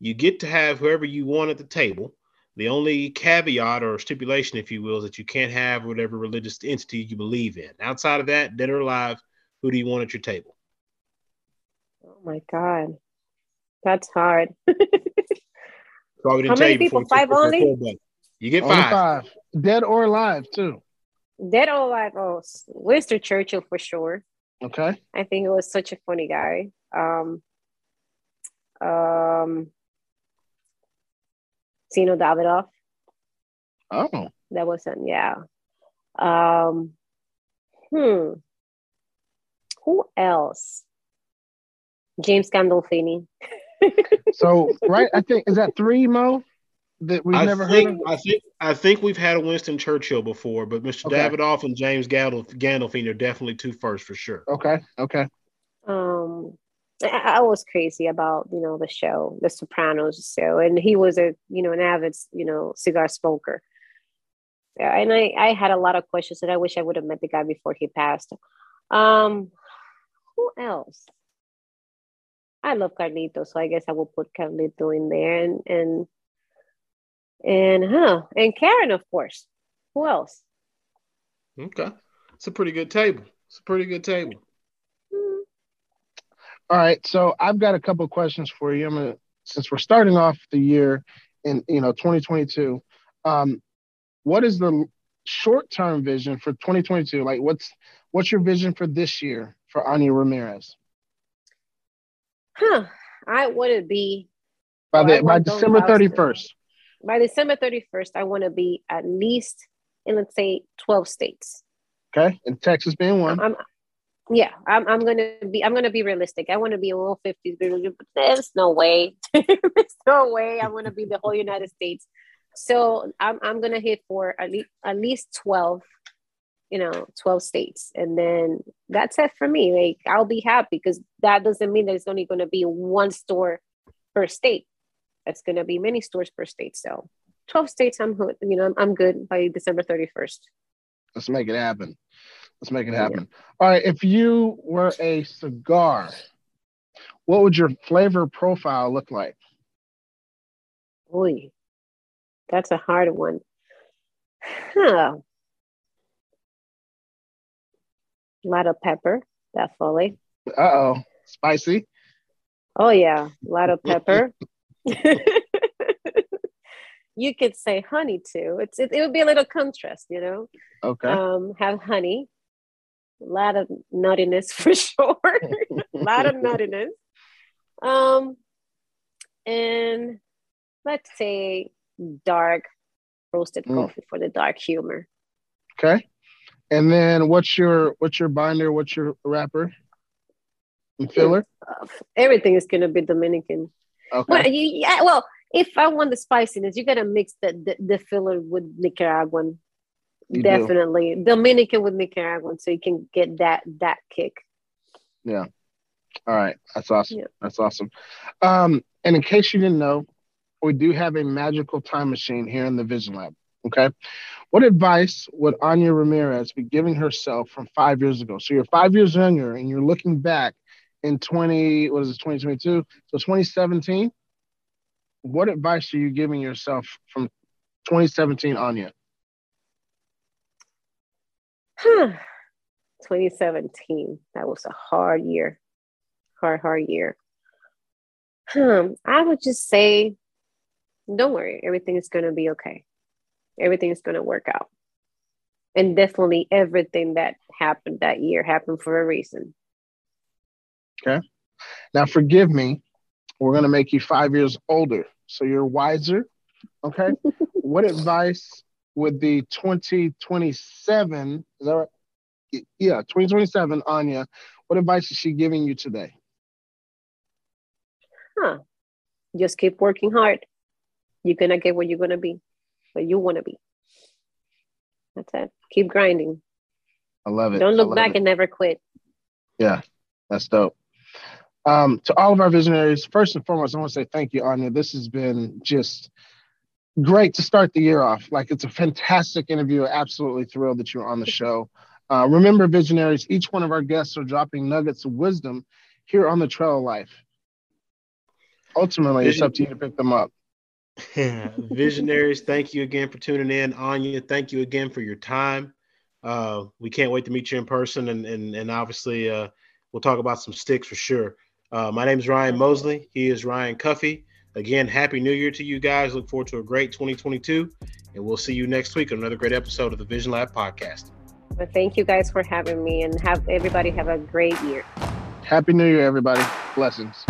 You get to have whoever you want at the table. The only caveat or stipulation, if you will, is that you can't have whatever religious entity you believe in. Outside of that, dead or alive, who do you want at your table? Oh my God. That's hard. How many people? Five only? You get five. five. Dead or alive, too. Dead or alive? Oh, Winston Churchill for sure. Okay. I think it was such a funny guy. Um, um, Zino Davidoff. Oh. That wasn't, yeah. Um, hmm. Who else? James Gandolfini. so, right, I think, is that three, Mo? That we've I never think, heard of? I think I think we've had a Winston Churchill before, but Mr. Okay. Davidoff and James Gandolfini are definitely two first for sure. Okay. Okay. Um, I, was crazy about you know the show, The Sopranos show, and he was a you know an avid you know cigar smoker. And I I had a lot of questions, and I wish I would have met the guy before he passed. Um, who else? I love Carlito, so I guess I will put Carlito in there, and and and huh, and Karen, of course. Who else? Okay, it's a pretty good table. It's a pretty good table. All right, so I've got a couple questions for you. I'm gonna, since we're starting off the year in you know 2022, um, what is the short-term vision for 2022? Like, what's what's your vision for this year for Anya Ramirez? Huh? I want to be by the by December 31st. By December 31st, I want to be at least in let's say 12 states. Okay, and Texas being one. I'm yeah, I'm, I'm gonna be I'm gonna be realistic. I want to be a little 50s, but there's no way. there's no way I want to be the whole United States. So I'm I'm gonna hit for at least at least 12, you know, 12 states, and then that's it for me. Like I'll be happy because that doesn't mean there's only gonna be one store per state. It's gonna be many stores per state. So 12 states, I'm you know I'm good by December 31st. Let's make it happen. Let's make it happen. All right. If you were a cigar, what would your flavor profile look like? Boy, that's a hard one. Huh. A lot of pepper, definitely. Uh oh. Spicy? Oh, yeah. A lot of pepper. you could say honey too. It's it, it would be a little contrast, you know. Okay. Um, have honey, a lot of nuttiness for sure. a lot of nuttiness. Um, and let's say dark roasted mm. coffee for the dark humor. Okay. And then what's your what's your binder? What's your wrapper and filler? Uh, everything is gonna be Dominican. Okay. Well, you, yeah, well, if I want the spiciness, you gotta mix the, the, the filler with Nicaraguan you Definitely. Do. Dominican with Nicaraguan, so you can get that that kick. Yeah. All right. That's awesome. Yeah. That's awesome. Um, and in case you didn't know, we do have a magical time machine here in the Vision Lab. Okay. What advice would Anya Ramirez be giving herself from five years ago? So you're five years younger and you're looking back in 20, what is it, 2022? So 2017. What advice are you giving yourself from 2017 on Anya? 2017. That was a hard year. Hard, hard year. Hmm. I would just say, don't worry, everything is going to be okay. Everything is going to work out. And definitely everything that happened that year happened for a reason. Okay. Now, forgive me. We're going to make you five years older. So you're wiser. Okay. what advice would the 2027, is that right? Yeah, 2027, Anya, what advice is she giving you today? Huh. Just keep working hard. You're going to get where you're going to be, where you want to be. That's it. Keep grinding. I love it. Don't look back it. and never quit. Yeah, that's dope. Um, to all of our visionaries, first and foremost, I want to say thank you, Anya. This has been just great to start the year off. Like it's a fantastic interview. Absolutely thrilled that you're on the show. Uh, remember, visionaries, each one of our guests are dropping nuggets of wisdom here on the trail of life. Ultimately, it's up to you to pick them up. Visionaries, thank you again for tuning in. Anya, thank you again for your time. Uh, we can't wait to meet you in person, and and and obviously, uh, we'll talk about some sticks for sure. Uh, my name is Ryan Mosley. He is Ryan Cuffee. Again, happy New Year to you guys. Look forward to a great 2022, and we'll see you next week on another great episode of the Vision Lab podcast. Well, thank you guys for having me, and have everybody have a great year. Happy New Year, everybody. Blessings.